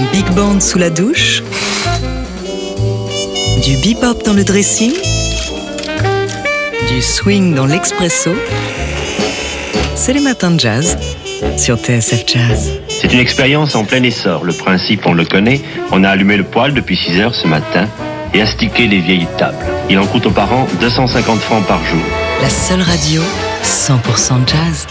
Un big band sous la douche Du bebop dans le dressing Du swing dans l'expresso C'est les matins de jazz sur TSF Jazz. C'est une expérience en plein essor. Le principe, on le connaît. On a allumé le poêle depuis 6 heures ce matin et astiqué les vieilles tables. Il en coûte aux parents 250 francs par jour. La seule radio 100% jazz.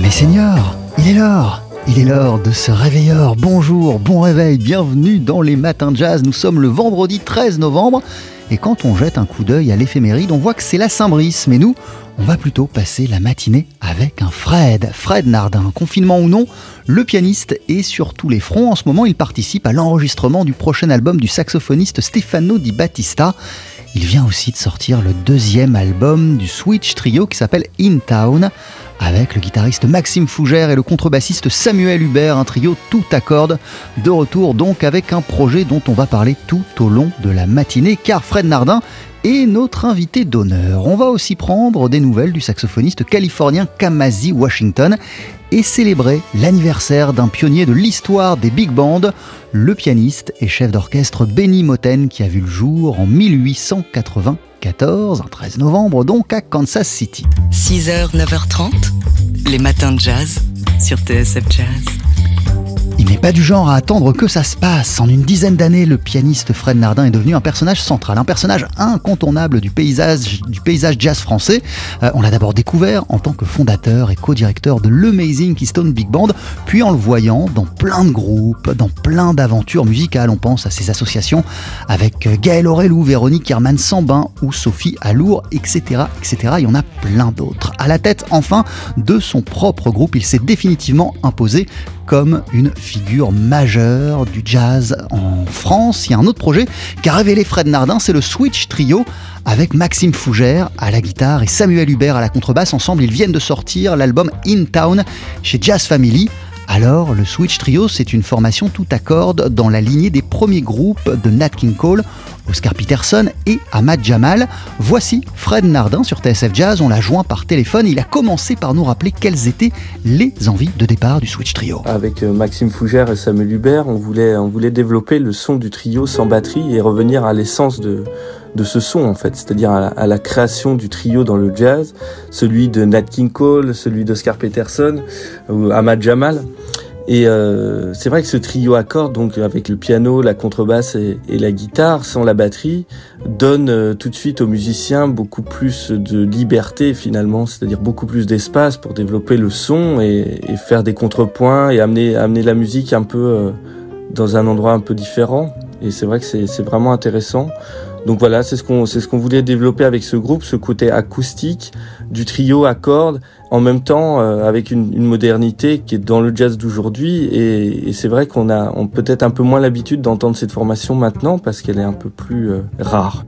Mais Seigneur, il est l'heure il est l'heure de se réveiller. Bonjour, bon réveil, bienvenue dans les matins de jazz. Nous sommes le vendredi 13 novembre et quand on jette un coup d'œil à l'éphéméride, on voit que c'est la Saint-Brice. Mais nous, on va plutôt passer la matinée avec un Fred, Fred Nardin. Confinement ou non, le pianiste est sur tous les fronts. En ce moment, il participe à l'enregistrement du prochain album du saxophoniste Stefano Di Battista. Il vient aussi de sortir le deuxième album du Switch Trio qui s'appelle In Town avec le guitariste Maxime Fougère et le contrebassiste Samuel Hubert, un trio tout à cordes, de retour donc avec un projet dont on va parler tout au long de la matinée, car Fred Nardin est notre invité d'honneur. On va aussi prendre des nouvelles du saxophoniste californien Kamasi Washington et célébrer l'anniversaire d'un pionnier de l'histoire des big bands, le pianiste et chef d'orchestre Benny Moten qui a vu le jour en 1894, un 13 novembre donc à Kansas City. 6h, 9h30, les matins de jazz sur TSF Jazz. Il n'est pas du genre à attendre que ça se passe. En une dizaine d'années, le pianiste Fred Nardin est devenu un personnage central, un personnage incontournable du paysage, du paysage jazz français. Euh, on l'a d'abord découvert en tant que fondateur et co-directeur de l'Amazing Keystone Big Band, puis en le voyant dans plein de groupes, dans plein d'aventures musicales. On pense à ses associations avec Gaël Aurelou, Véronique Herman Sambin ou Sophie Alour, etc., etc. Il y en a plein d'autres. À la tête, enfin, de son propre groupe, il s'est définitivement imposé comme une figure majeure du jazz en France. Il y a un autre projet qui a révélé Fred Nardin, c'est le Switch Trio avec Maxime Fougère à la guitare et Samuel Hubert à la contrebasse. Ensemble, ils viennent de sortir l'album In Town chez Jazz Family. Alors, le Switch Trio, c'est une formation tout à cordes dans la lignée des premiers groupes de Nat King Cole, Oscar Peterson et Ahmad Jamal. Voici Fred Nardin sur TSF Jazz, on l'a joint par téléphone. Il a commencé par nous rappeler quelles étaient les envies de départ du Switch Trio. Avec euh, Maxime Fougère et Samuel Hubert, on voulait, on voulait développer le son du trio sans batterie et revenir à l'essence de, de ce son en fait, c'est-à-dire à, la création du trio dans le jazz, celui de Nat King Cole, celui d'Oscar Peterson ou Ahmad Jamal. Et euh, c'est vrai que ce trio à cordes, donc avec le piano, la contrebasse et, la guitare, sans la batterie, donne euh, tout de suite aux musiciens beaucoup plus de liberté finalement, c'est-à-dire beaucoup plus d'espace pour développer le son et, faire des contrepoints et amener, amener la musique un peu euh, dans un endroit un peu différent. Et c'est vrai que c'est vraiment intéressant. Donc voilà, c'est ce qu'on c'est ce qu'on voulait développer avec ce groupe, ce côté acoustique du trio à cordes, en même temps euh, avec une, une, modernité qui est dans le jazz d'aujourd'hui. Et, et c'est vrai qu'on a on peut-être un peu moins l'habitude d'entendre cette formation maintenant parce qu'elle est un peu plus euh, rare.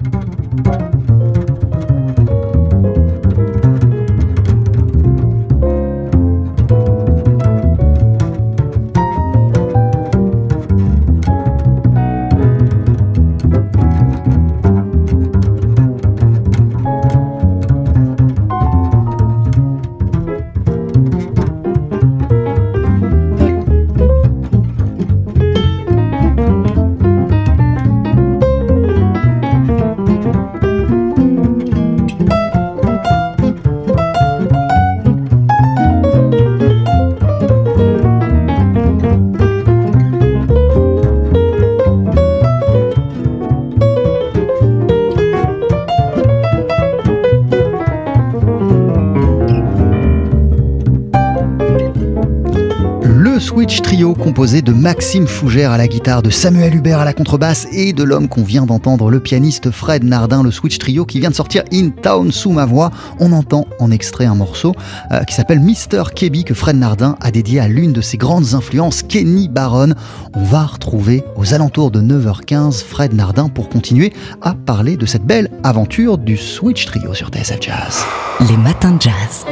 De Maxime Fougère à la guitare, de Samuel Hubert à la contrebasse et de l'homme qu'on vient d'entendre, le pianiste Fred Nardin, le Switch Trio qui vient de sortir In Town sous ma voix. On entend en extrait un morceau euh, qui s'appelle Mr. Kebby que Fred Nardin a dédié à l'une de ses grandes influences, Kenny Barron. On va retrouver aux alentours de 9h15 Fred Nardin pour continuer à parler de cette belle aventure du Switch Trio sur TSF Jazz. Les matins de jazz.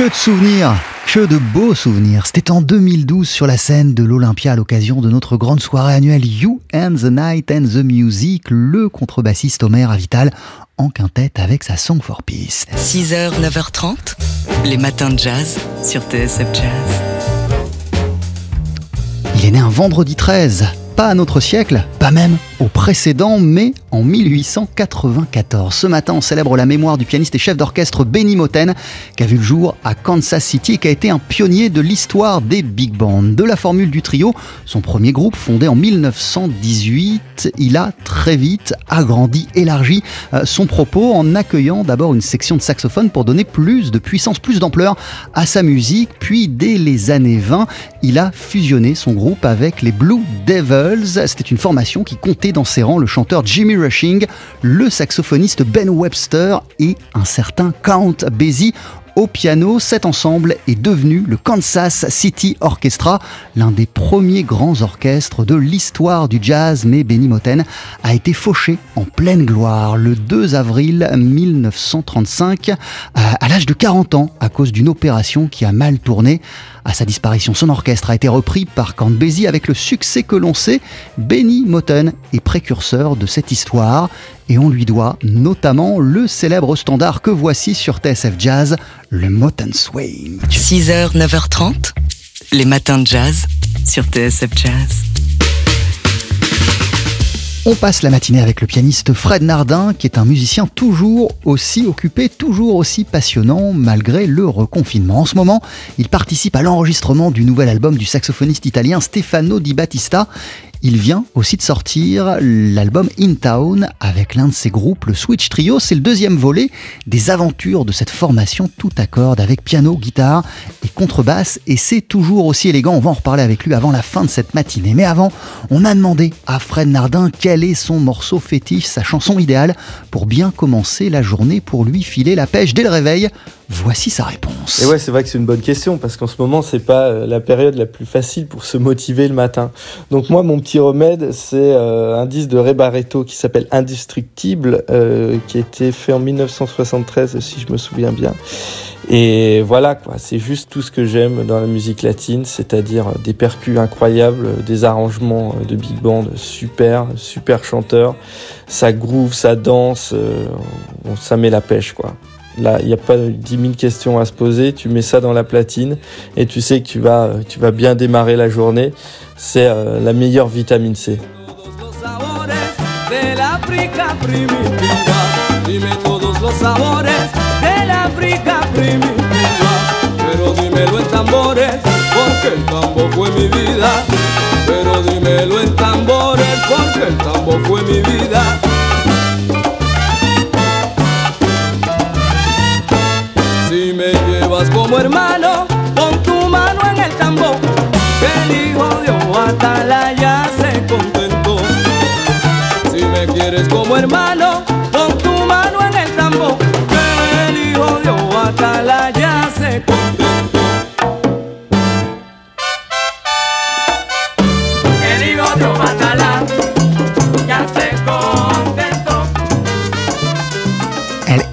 Que de souvenirs que de beaux souvenirs. C'était en 2012 sur la scène de l'Olympia à l'occasion de notre grande soirée annuelle You and the Night and the Music, le contrebassiste Omer Avital en quintette avec sa Song for Peace. 6h, 9h30, les matins de jazz sur TSF Jazz. Il est né un vendredi 13 pas à notre siècle, pas même au précédent, mais en 1894. Ce matin, on célèbre la mémoire du pianiste et chef d'orchestre Benny Moten, qui a vu le jour à Kansas City et qui a été un pionnier de l'histoire des big bands. De la formule du trio, son premier groupe fondé en 1918, il a très vite agrandi, élargi euh, son propos en accueillant d'abord une section de saxophone pour donner plus de puissance, plus d'ampleur à sa musique. Puis, dès les années 20, il a fusionné son groupe avec les Blue Devils c'était une formation qui comptait dans ses rangs le chanteur Jimmy Rushing, le saxophoniste Ben Webster et un certain Count Basie au piano. Cet ensemble est devenu le Kansas City Orchestra, l'un des premiers grands orchestres de l'histoire du jazz, mais Benny Moten a été fauché en pleine gloire le 2 avril 1935 à l'âge de 40 ans à cause d'une opération qui a mal tourné. À sa disparition, son orchestre a été repris par Basie avec le succès que l'on sait. Benny Moten est précurseur de cette histoire et on lui doit notamment le célèbre standard que voici sur TSF Jazz, le Moten Swing. 6h, 9h30, les matins de jazz sur TSF Jazz. On passe la matinée avec le pianiste Fred Nardin, qui est un musicien toujours aussi occupé, toujours aussi passionnant, malgré le reconfinement. En ce moment, il participe à l'enregistrement du nouvel album du saxophoniste italien Stefano Di Battista. Il vient aussi de sortir l'album In Town avec l'un de ses groupes, le Switch Trio. C'est le deuxième volet des aventures de cette formation tout à cordes avec piano, guitare et contrebasse. Et c'est toujours aussi élégant. On va en reparler avec lui avant la fin de cette matinée. Mais avant, on a demandé à Fred Nardin quel est son morceau fétiche, sa chanson idéale pour bien commencer la journée, pour lui filer la pêche dès le réveil. Voici sa réponse. Et ouais, c'est vrai que c'est une bonne question parce qu'en ce moment, c'est pas euh, la période la plus facile pour se motiver le matin. Donc moi, mon petit Remède, c'est un disque de Ray qui s'appelle Indestructible, qui a été fait en 1973, si je me souviens bien. Et voilà, quoi, c'est juste tout ce que j'aime dans la musique latine, c'est-à-dire des percus incroyables, des arrangements de big band super, super chanteur, ça groove, ça danse, euh, ça met la pêche, quoi. Là, il n'y a pas 10 000 questions à se poser, tu mets ça dans la platine et tu sais que tu vas, bien démarrer la journée. C'est euh, la meilleure vitamine C.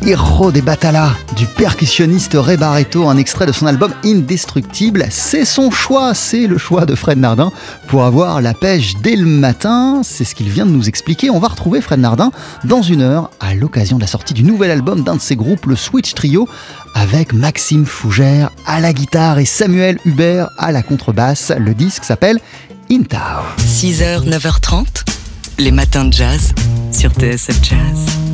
El Hijo de Batala du percussionniste Ray Barreto, un extrait de son album Indestructible. C'est son choix, c'est le choix de Fred Nardin pour avoir la pêche dès le matin. C'est ce qu'il vient de nous expliquer. On va retrouver Fred Nardin dans une heure à l'occasion de la sortie du nouvel album d'un de ses groupes, le Switch Trio, avec Maxime Fougère à la guitare et Samuel Hubert à la contrebasse. Le disque s'appelle Intao. 6h, 9h30, les matins de jazz sur TSF Jazz.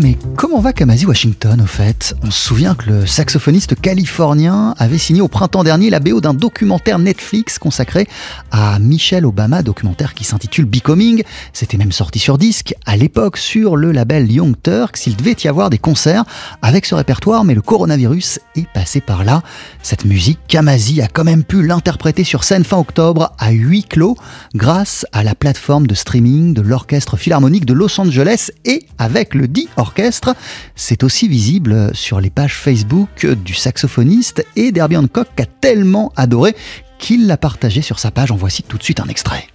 Mais comment va Kamasi Washington au fait? On se souvient que le saxophoniste californien avait signé au printemps dernier la BO d'un documentaire Netflix consacré à Michelle Obama, documentaire qui s'intitule Becoming. C'était même sorti sur disque à l'époque sur le label Young Turks. Il devait y avoir des concerts avec ce répertoire, mais le coronavirus est passé par là. Cette musique, Kamasi a quand même pu l'interpréter sur scène fin octobre à huis clos grâce à la plateforme de streaming de l'Orchestre Philharmonique de Los Angeles et avec le dit orchestre. C'est aussi visible sur les pages Facebook du saxophoniste et d'Herbie Hancock a tellement adoré qu'il l'a partagé sur sa page. En voici tout de suite un extrait.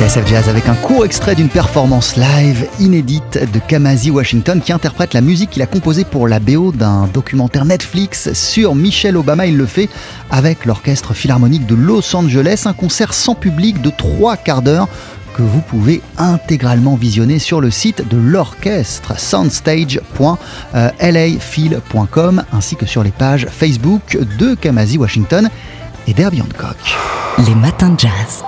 TSF Jazz avec un court extrait d'une performance live inédite de Kamasi Washington qui interprète la musique qu'il a composée pour la BO d'un documentaire Netflix sur Michelle Obama. Il le fait avec l'Orchestre Philharmonique de Los Angeles, un concert sans public de trois quarts d'heure que vous pouvez intégralement visionner sur le site de l'orchestre soundstage.lafil.com ainsi que sur les pages Facebook de Kamasi Washington et d'Herbie Hancock. Les matins de jazz.